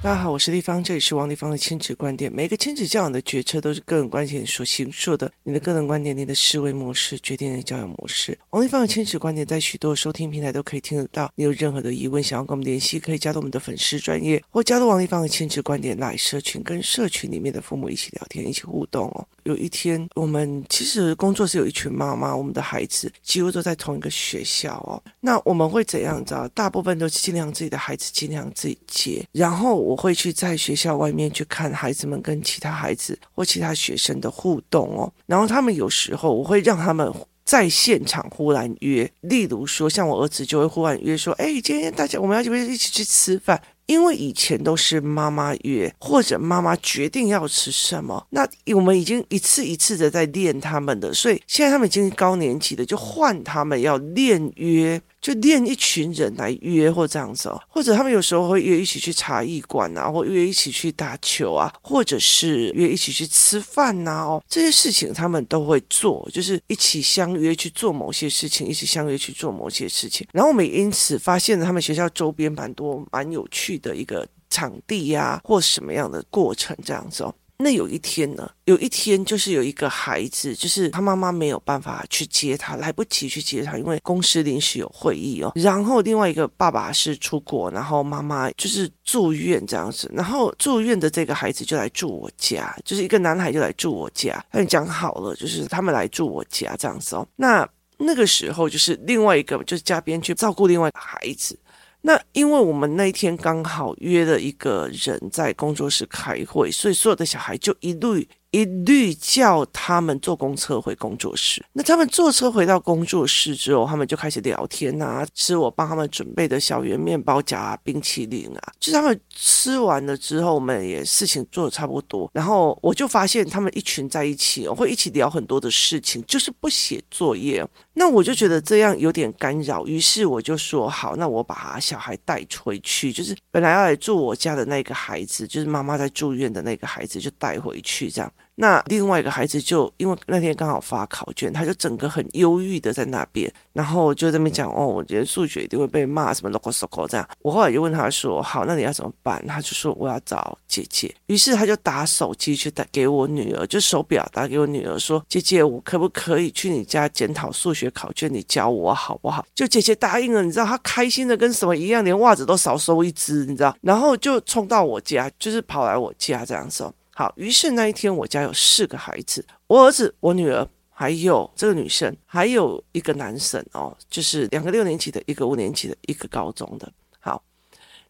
大家好，我是丽芳，这里是王立芳的亲子观点。每个亲子教养的决策都是个人观点所形塑的。你的个人观点，你的思维模式决定你的教养模式。王立芳的亲子观点在许多收听平台都可以听得到。你有任何的疑问，想要跟我们联系，可以加入我们的粉丝专业，或加入王立芳的亲子观点来社群，跟社群里面的父母一起聊天，一起互动哦。有一天，我们其实工作室有一群妈妈，我们的孩子几乎都在同一个学校哦。那我们会怎样知道？大部分都是尽量自己的孩子尽量自己接，然后。我会去在学校外面去看孩子们跟其他孩子或其他学生的互动哦，然后他们有时候我会让他们在现场忽然约，例如说像我儿子就会忽然约说，哎，今天大家我们要不要一起去吃饭？因为以前都是妈妈约，或者妈妈决定要吃什么，那我们已经一次一次的在练他们的，所以现在他们已经高年级的，就换他们要练约。就练一群人来约或这样子哦，或者他们有时候会约一起去茶艺馆啊，或约一起去打球啊，或者是约一起去吃饭呐哦，这些事情他们都会做，就是一起相约去做某些事情，一起相约去做某些事情。然后我们也因此发现了他们学校周边蛮多蛮有趣的一个场地呀，或什么样的过程这样子哦。那有一天呢，有一天就是有一个孩子，就是他妈妈没有办法去接他，来不及去接他，因为公司临时有会议哦。然后另外一个爸爸是出国，然后妈妈就是住院这样子。然后住院的这个孩子就来住我家，就是一个男孩就来住我家。他讲好了，就是他们来住我家这样子哦。那那个时候就是另外一个就是嘉宾去照顾另外一个孩子。那因为我们那一天刚好约了一个人在工作室开会，所以所有的小孩就一律。一律叫他们坐公车回工作室。那他们坐车回到工作室之后，他们就开始聊天啊，吃我帮他们准备的小圆面包夹冰淇淋啊。就他们吃完了之后，我们也事情做得差不多。然后我就发现他们一群在一起我，会一起聊很多的事情，就是不写作业。那我就觉得这样有点干扰，于是我就说好，那我把小孩带回去，就是本来要来住我家的那个孩子，就是妈妈在住院的那个孩子，就带回去这样。那另外一个孩子就因为那天刚好发考卷，他就整个很忧郁的在那边，然后就在那边讲哦，我觉得数学一定会被骂什么 loco loco 这样。我后来就问他说，好，那你要怎么办？他就说我要找姐姐。于是他就打手机去打给我女儿，就手表打给我女儿说，姐姐，我可不可以去你家检讨数学考卷？你教我好不好？就姐姐答应了，你知道她开心的跟什么一样，连袜子都少收一只，你知道？然后就冲到我家，就是跑来我家这样子。好，于是那一天我家有四个孩子，我儿子、我女儿，还有这个女生，还有一个男生哦，就是两个六年级的，一个五年级的，一个高中的。好，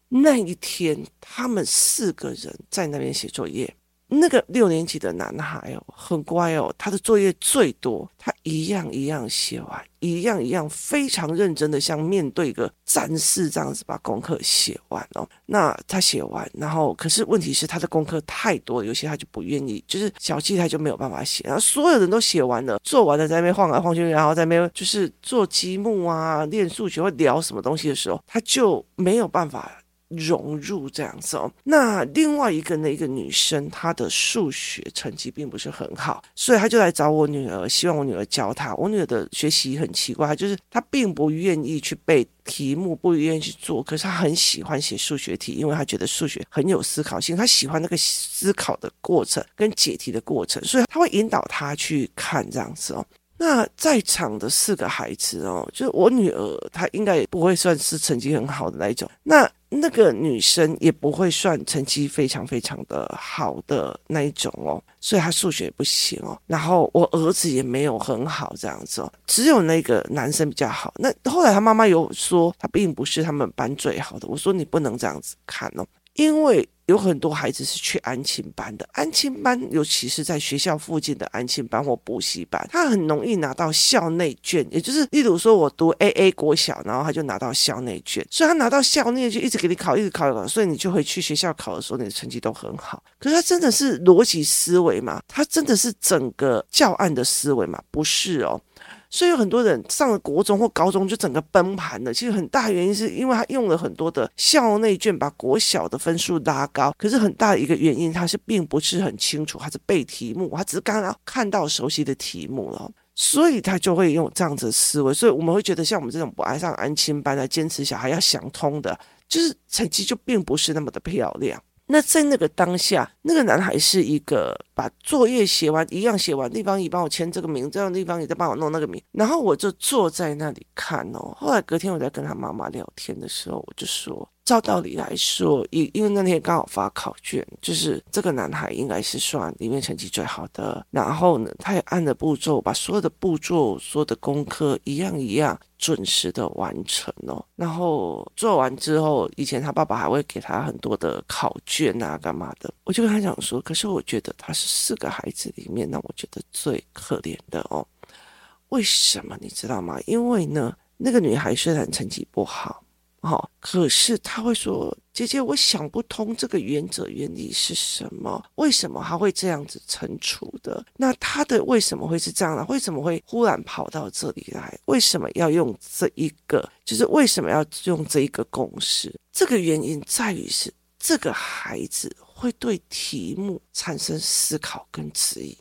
那一天他们四个人在那边写作业。那个六年级的男孩哦，很乖哦，他的作业最多，他一样一样写完，一样一样非常认真的像面对一个战士这样子把功课写完哦。那他写完，然后可是问题是他的功课太多，有些他就不愿意，就是小气他就没有办法写。然后所有人都写完了，做完了在那边晃来晃去，然后在那边就是做积木啊、练数学或聊什么东西的时候，他就没有办法。融入这样子哦，那另外一个那个女生，她的数学成绩并不是很好，所以她就来找我女儿，希望我女儿教她。我女儿的学习很奇怪，就是她并不愿意去背题目，不愿意去做，可是她很喜欢写数学题，因为她觉得数学很有思考性，她喜欢那个思考的过程跟解题的过程，所以她会引导她去看这样子哦。那在场的四个孩子哦，就是我女儿，她应该也不会算是成绩很好的那一种。那那个女生也不会算成绩非常非常的好的那一种哦，所以她数学也不行哦。然后我儿子也没有很好这样子哦，只有那个男生比较好。那后来他妈妈有说，他并不是他们班最好的。我说你不能这样子看哦，因为。有很多孩子是去安亲班的，安亲班尤其是在学校附近的安亲班或补习班，他很容易拿到校内卷，也就是例如说我读 AA 国小，然后他就拿到校内卷，所以他拿到校内就一直给你考，一直考，一考，所以你就会去学校考的时候，你的成绩都很好。可是他真的是逻辑思维嘛？他真的是整个教案的思维嘛？不是哦。所以有很多人上了国中或高中就整个崩盘了，其实很大原因是因为他用了很多的校内卷，把国小的分数拉高。可是很大的一个原因，他是并不是很清楚，他是背题目，他只是刚刚看到熟悉的题目了，所以他就会用这样子的思维。所以我们会觉得，像我们这种不爱上安亲班的坚持小孩要想通的，就是成绩就并不是那么的漂亮。那在那个当下，那个男孩是一个把作业写完，一样写完，地方也帮我签这个名，这样地方也在帮我弄那个名，然后我就坐在那里看哦。后来隔天我在跟他妈妈聊天的时候，我就说。照道理来说，因因为那天刚好发考卷，就是这个男孩应该是算里面成绩最好的。然后呢，他也按了步骤，把所有的步骤、所有的功课一样一样准时的完成哦。然后做完之后，以前他爸爸还会给他很多的考卷啊，干嘛的。我就跟他讲说，可是我觉得他是四个孩子里面，那我觉得最可怜的哦。为什么你知道吗？因为呢，那个女孩虽然成绩不好。哦，可是他会说：“姐姐，我想不通这个原则原理是什么？为什么他会这样子惩处的？那他的为什么会是这样呢？为什么会忽然跑到这里来？为什么要用这一个？就是为什么要用这一个公式？这个原因在于是这个孩子会对题目产生思考跟质疑，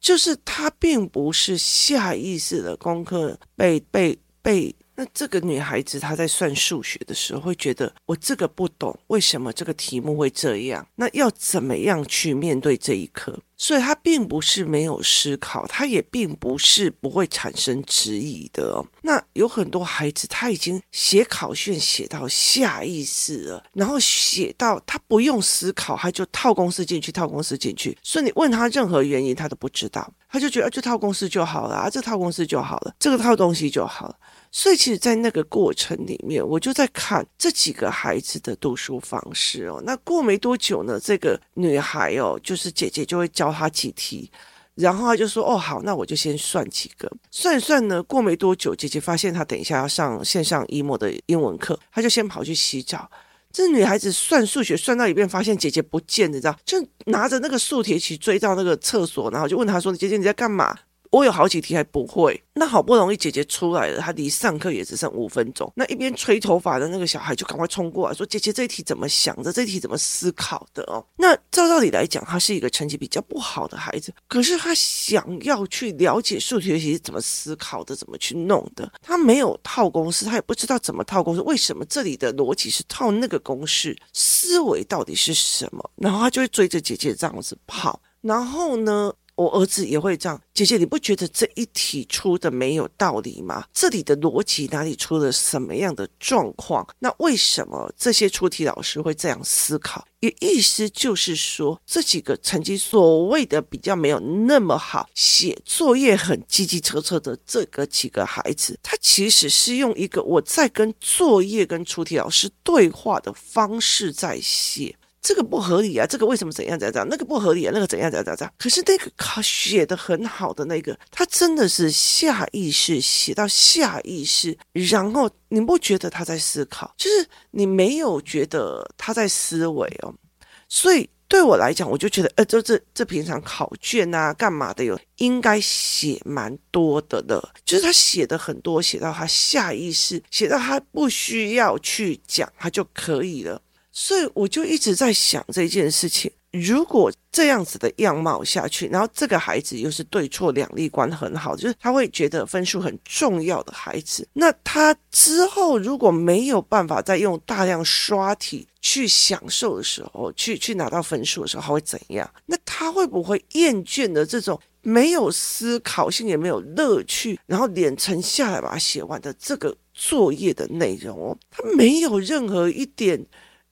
就是他并不是下意识的功课被被被。”那这个女孩子她在算数学的时候会觉得我这个不懂，为什么这个题目会这样？那要怎么样去面对这一刻？所以她并不是没有思考，她也并不是不会产生质疑的哦。那有很多孩子他已经写考卷写到下意识了，然后写到他不用思考，他就套公式进去，套公式进去。所以你问他任何原因，他都不知道，他就觉得这套公式就好了啊，这套公式就好了，这个套东西就好了。所以，其实，在那个过程里面，我就在看这几个孩子的读书方式哦。那过没多久呢，这个女孩哦，就是姐姐就会教她几题，然后她就说：“哦，好，那我就先算几个，算一算呢。”过没多久，姐姐发现她等一下要上线上一模的英文课，她就先跑去洗澡。这女孩子算数学算到一半，发现姐姐不见了，知道，就拿着那个数学题追到那个厕所，然后就问她说：“姐姐你在干嘛？”我有好几题还不会，那好不容易姐姐出来了，她离上课也只剩五分钟。那一边吹头发的那个小孩就赶快冲过来，说：“姐姐，这一题怎么想的？这一题怎么思考的？”哦，那照道理来讲，他是一个成绩比较不好的孩子，可是他想要去了解数学题是怎么思考的，怎么去弄的。他没有套公式，他也不知道怎么套公式。为什么这里的逻辑是套那个公式？思维到底是什么？然后他就会追着姐姐这样子跑。然后呢？我儿子也会这样，姐姐，你不觉得这一题出的没有道理吗？这里的逻辑哪里出了什么样的状况？那为什么这些出题老师会这样思考？也意思就是说，这几个成绩所谓的比较没有那么好，写作业很机机车车的这个几个孩子，他其实是用一个我在跟作业跟出题老师对话的方式在写。这个不合理啊！这个为什么怎样怎样怎样？那个不合理啊！那个怎样怎样怎样？可是那个考写的很好的那个，他真的是下意识写到下意识，然后你不觉得他在思考？就是你没有觉得他在思维哦。所以对我来讲，我就觉得，呃，这这这平常考卷啊，干嘛的有应该写蛮多的了。就是他写的很多，写到他下意识，写到他不需要去讲，他就可以了。所以我就一直在想这件事情，如果这样子的样貌下去，然后这个孩子又是对错两立观很好，就是他会觉得分数很重要的孩子，那他之后如果没有办法再用大量刷题去享受的时候，去去拿到分数的时候，他会怎样？那他会不会厌倦的这种没有思考性也没有乐趣，然后脸沉下来把它写完的这个作业的内容哦，他没有任何一点。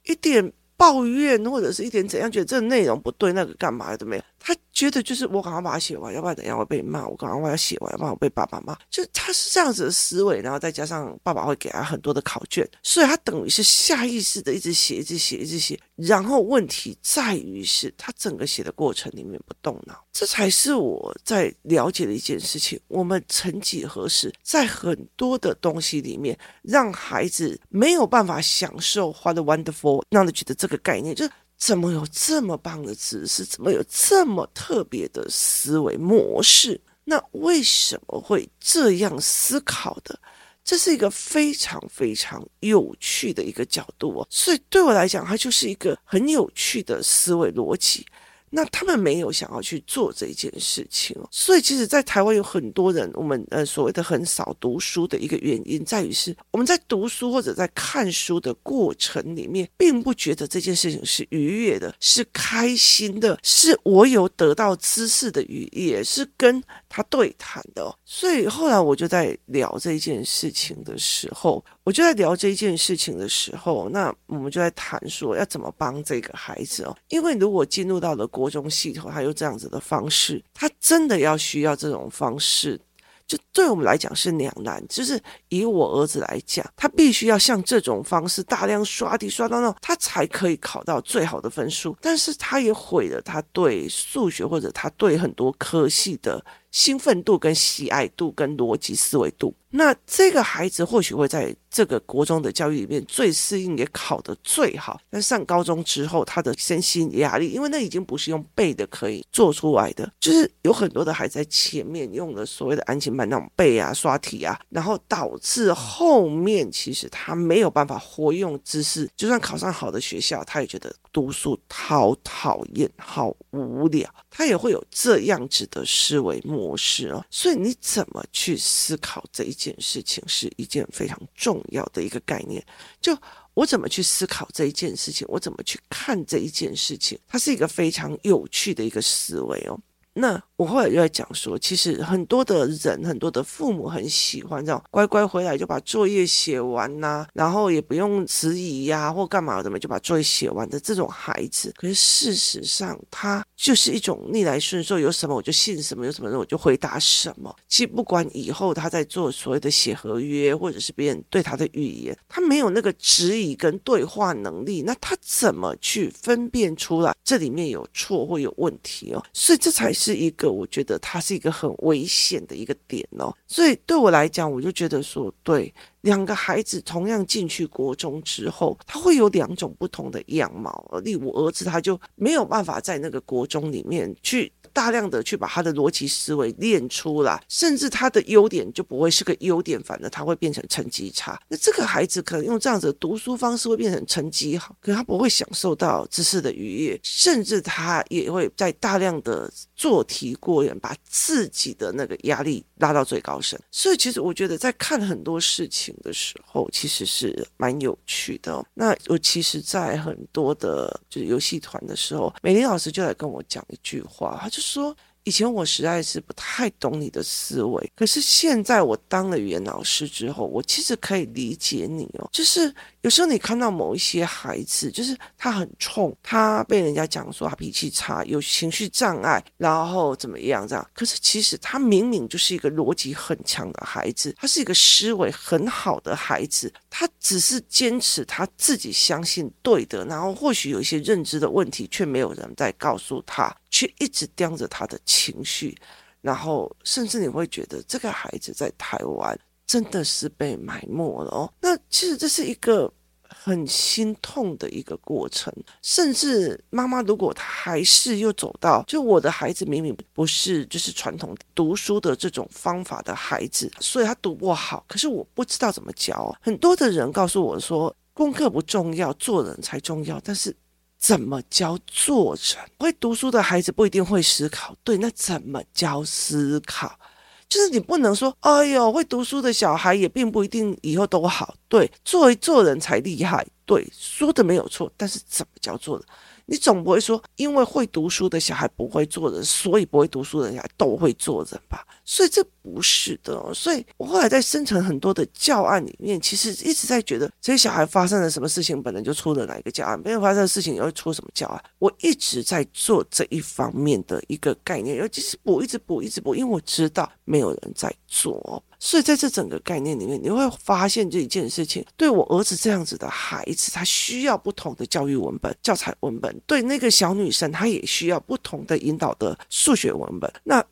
一点抱怨或者是一点怎样，觉得这个内容不对，那个干嘛的没有？他觉得就是我赶快把它写完，要不然等一下会被骂。我赶快把它写完，要不然我被爸爸骂。就他是这样子的思维，然后再加上爸爸会给他很多的考卷，所以他等于是下意识的一直写，一直写，一直写。然后问题在于是他整个写的过程里面不动脑，这才是我在了解的一件事情。我们曾几何时在很多的东西里面，让孩子没有办法享受 What wonderful，让他觉得这个概念就是。怎么有这么棒的知识？怎么有这么特别的思维模式？那为什么会这样思考的？这是一个非常非常有趣的一个角度哦。所以对我来讲，它就是一个很有趣的思维逻辑。那他们没有想要去做这件事情哦。所以，其实，在台湾有很多人，我们呃所谓的很少读书的一个原因，在于是我们在读书或者在看书的过程里面，并不觉得这件事情是愉悦的，是开心的，是我有得到知识的愉悦，是跟他对谈的。所以后来我就在聊这件事情的时候，我就在聊这件事情的时候，那我们就在谈说要怎么帮这个孩子哦，因为如果进入到了国中系统，他有这样子的方式，他真的要需要这种方式。就对我们来讲是两难，就是以我儿子来讲，他必须要像这种方式大量刷题刷到那，他才可以考到最好的分数。但是他也毁了他对数学或者他对很多科系的兴奋度跟喜爱度跟逻辑思维度。那这个孩子或许会在这个国中的教育里面最适应，也考得最好。但上高中之后，他的身心压力，因为那已经不是用背的可以做出来的，就是有很多的孩子在前面用了所谓的安亲班那种背啊、刷题啊，然后导致后面其实他没有办法活用知识，就算考上好的学校，他也觉得读书好讨厌、好无聊，他也会有这样子的思维模式哦。所以你怎么去思考这一？件事情是一件非常重要的一个概念，就我怎么去思考这一件事情，我怎么去看这一件事情，它是一个非常有趣的一个思维哦。那我后来就在讲说，其实很多的人，很多的父母很喜欢这样乖乖回来就把作业写完呐、然后也不用迟疑呀或干嘛的嘛就把作业写完的这种孩子。可是事实上，他就是一种逆来顺受，有什么我就信什么，有什么我就回答什么。其实不管以后他在做所谓的写合约，或者是别人对他的语言，他没有那个质疑跟对话能力，那他怎么去分辨出来这里面有错或有问题哦？所以这才是。一个，我觉得他是一个很危险的一个点哦，所以对我来讲，我就觉得说，对两个孩子同样进去国中之后，他会有两种不同的样貌。例如儿子，他就没有办法在那个国中里面去。大量的去把他的逻辑思维练出来，甚至他的优点就不会是个优点，反而他会变成成绩差。那这个孩子可能用这样子的读书方式会变成成绩好，可他不会享受到知识的愉悦，甚至他也会在大量的做题过人，把自己的那个压力拉到最高深。所以其实我觉得在看很多事情的时候，其实是蛮有趣的。那我其实，在很多的就是游戏团的时候，美玲老师就来跟我讲一句话，他就。说以前我实在是不太懂你的思维，可是现在我当了语言老师之后，我其实可以理解你哦，就是。有时候你看到某一些孩子，就是他很冲，他被人家讲说他脾气差，有情绪障碍，然后怎么样这样。可是其实他明明就是一个逻辑很强的孩子，他是一个思维很好的孩子，他只是坚持他自己相信对的，然后或许有一些认知的问题，却没有人在告诉他，却一直盯着他的情绪，然后甚至你会觉得这个孩子在台湾真的是被埋没了哦。那其实这是一个。很心痛的一个过程，甚至妈妈如果她还是又走到，就我的孩子明明不是就是传统读书的这种方法的孩子，所以他读不好，可是我不知道怎么教。很多的人告诉我说，功课不重要，做人才重要。但是怎么教做人？会读书的孩子不一定会思考，对，那怎么教思考？就是你不能说，哎呦，会读书的小孩也并不一定以后都好。对，作为做人才厉害。对，说的没有错，但是怎么叫做人？你总不会说，因为会读书的小孩不会做人，所以不会读书的小孩都会做人吧？所以这不是的。所以我后来在生成很多的教案里面，其实一直在觉得这些小孩发生了什么事情，本来就出了哪一个教案，没有发生的事情又会出什么教案。我一直在做这一方面的一个概念，尤其是补，一直补，一直补，因为我知道没有人在做。所以在这整个概念里面，你会发现这一件事情，对我儿子这样子的孩子，他需要不同的教育文本、教材文本；对那个小女生，她也需要不同的引导的数学文本。那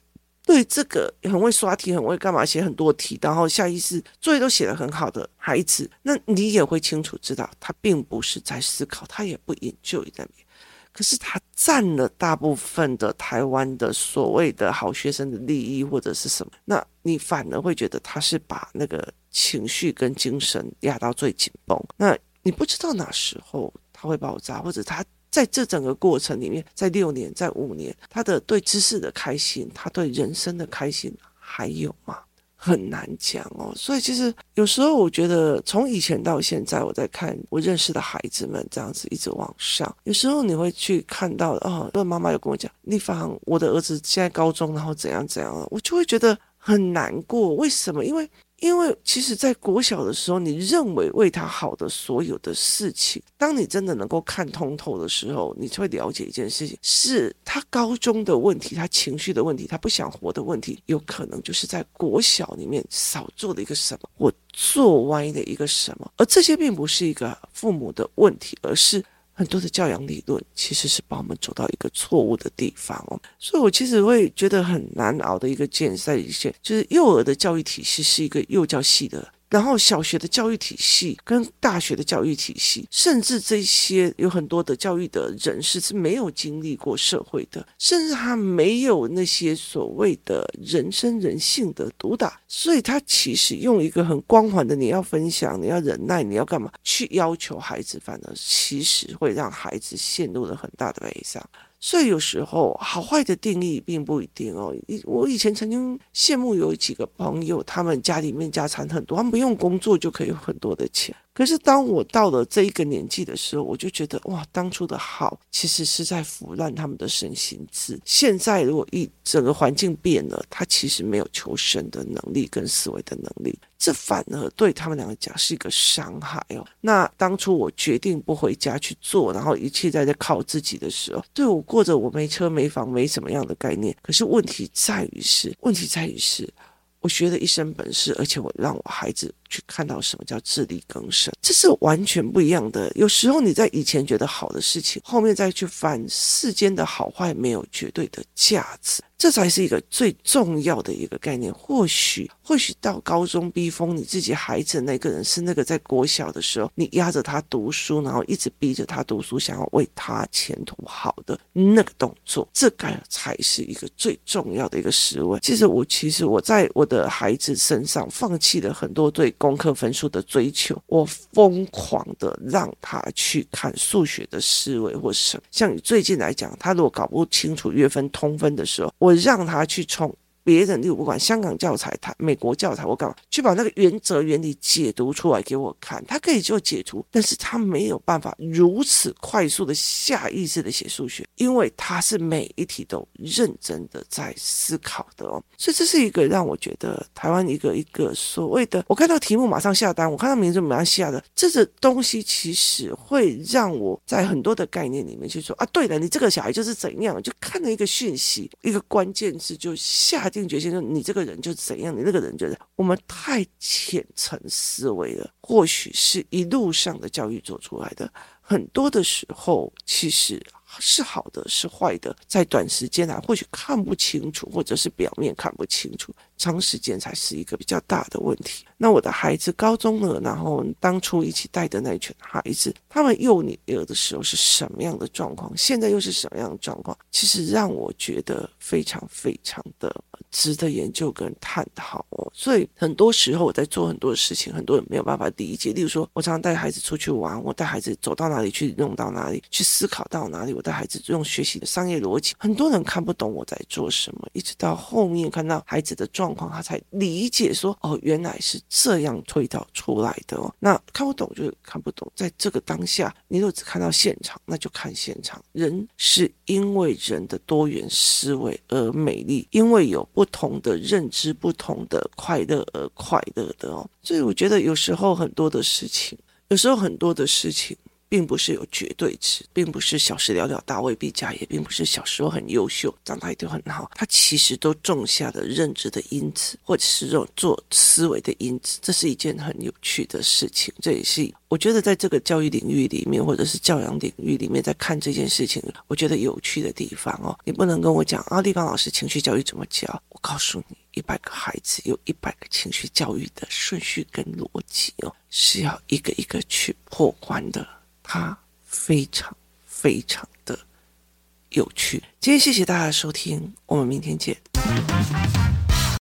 对这个很会刷题、很会干嘛、写很多题，然后下意识作业都写得很好的孩子，那你也会清楚知道，他并不是在思考，他也不研究在那边。可是他占了大部分的台湾的所谓的好学生的利益或者是什么，那你反而会觉得他是把那个情绪跟精神压到最紧绷，那你不知道哪时候他会爆炸，或者他在这整个过程里面，在六年，在五年，他的对知识的开心，他对人生的开心还有吗？很难讲哦。所以其实有时候我觉得，从以前到现在，我在看我认识的孩子们这样子一直往上，有时候你会去看到哦，那妈妈有跟我讲，丽芳，我的儿子现在高中，然后怎样怎样，我就会觉得很难过。为什么？因为。因为其实，在国小的时候，你认为为他好的所有的事情，当你真的能够看通透的时候，你就会了解一件事情：是他高中的问题，他情绪的问题，他不想活的问题，有可能就是在国小里面少做了一个什么，或做歪的一个什么，而这些并不是一个父母的问题，而是。很多的教养理论其实是把我们走到一个错误的地方哦，所以我其实会觉得很难熬的一个建设一些，就是幼儿的教育体系是一个幼教系的。然后小学的教育体系跟大学的教育体系，甚至这些有很多的教育的人士是没有经历过社会的，甚至他没有那些所谓的人生人性的毒打，所以他其实用一个很光环的你要分享，你要忍耐，你要干嘛去要求孩子，反而其实会让孩子陷入了很大的悲伤。所以有时候好坏的定义并不一定哦。我以前曾经羡慕有几个朋友，他们家里面家产很多，他们不用工作就可以有很多的钱。可是当我到了这一个年纪的时候，我就觉得哇，当初的好其实是在腐烂他们的身心智。现在如果一整个环境变了，他其实没有求生的能力跟思维的能力，这反而对他们两个讲是一个伤害哦。那当初我决定不回家去做，然后一切在这靠自己的时候，对我过着我没车没房没什么样的概念。可是问题在于是，问题在于是，我学了一身本事，而且我让我孩子。去看到什么叫自力更生，这是完全不一样的。有时候你在以前觉得好的事情，后面再去翻世间的好坏，没有绝对的价值，这才是一个最重要的一个概念。或许，或许到高中逼疯你自己孩子那个人，是那个在国小的时候，你压着他读书，然后一直逼着他读书，想要为他前途好的那个动作，这个才是一个最重要的一个思维。其实我，其实我在我的孩子身上放弃了很多对。功课分数的追求，我疯狂的让他去看数学的思维或什么。像你最近来讲，他如果搞不清楚月分通分的时候，我让他去冲。别人例如不管香港教材，他美国教材，我干嘛去把那个原则原理解读出来给我看？他可以做解读，但是他没有办法如此快速的下意识的写数学，因为他是每一题都认真的在思考的哦。所以这是一个让我觉得台湾一个一个所谓的，我看到题目马上下单，我看到名字马上下的，这个东西其实会让我在很多的概念里面去说啊，对了，你这个小孩就是怎样，就看了一个讯息，一个关键字就下。定决心说你这个人就怎样，你那个人就是我们太浅层思维了，或许是一路上的教育做出来的，很多的时候其实。是好的，是坏的，在短时间来或许看不清楚，或者是表面看不清楚，长时间才是一个比较大的问题。那我的孩子高中了，然后当初一起带的那一群孩子，他们幼年的时候是什么样的状况？现在又是什么样的状况？其实让我觉得非常非常的值得研究跟探讨哦。所以很多时候我在做很多事情，很多人没有办法理解。例如说，我常常带孩子出去玩，我带孩子走到哪里去，弄到哪里去，思考到哪里。我带孩子用学习的商业逻辑，很多人看不懂我在做什么，一直到后面看到孩子的状况，他才理解说：“哦，原来是这样推导出来的哦。”那看不懂就是看不懂，在这个当下，你如果只看到现场，那就看现场。人是因为人的多元思维而美丽，因为有不不同的认知、不同的快乐而快乐的哦。所以我觉得有时候很多的事情，有时候很多的事情。并不是有绝对值，并不是小时了了，大未必佳也，并不是小时候很优秀，长大一定很好。他其实都种下了认知的因子，或者是这种做思维的因子。这是一件很有趣的事情。这也是我觉得在这个教育领域里面，或者是教养领域里面，在看这件事情，我觉得有趣的地方哦。你不能跟我讲啊，丽芳老师情绪教育怎么教？我告诉你，一百个孩子有一百个情绪教育的顺序跟逻辑哦，是要一个一个去破关的。它非常非常的有趣。今天谢谢大家的收听，我们明天见。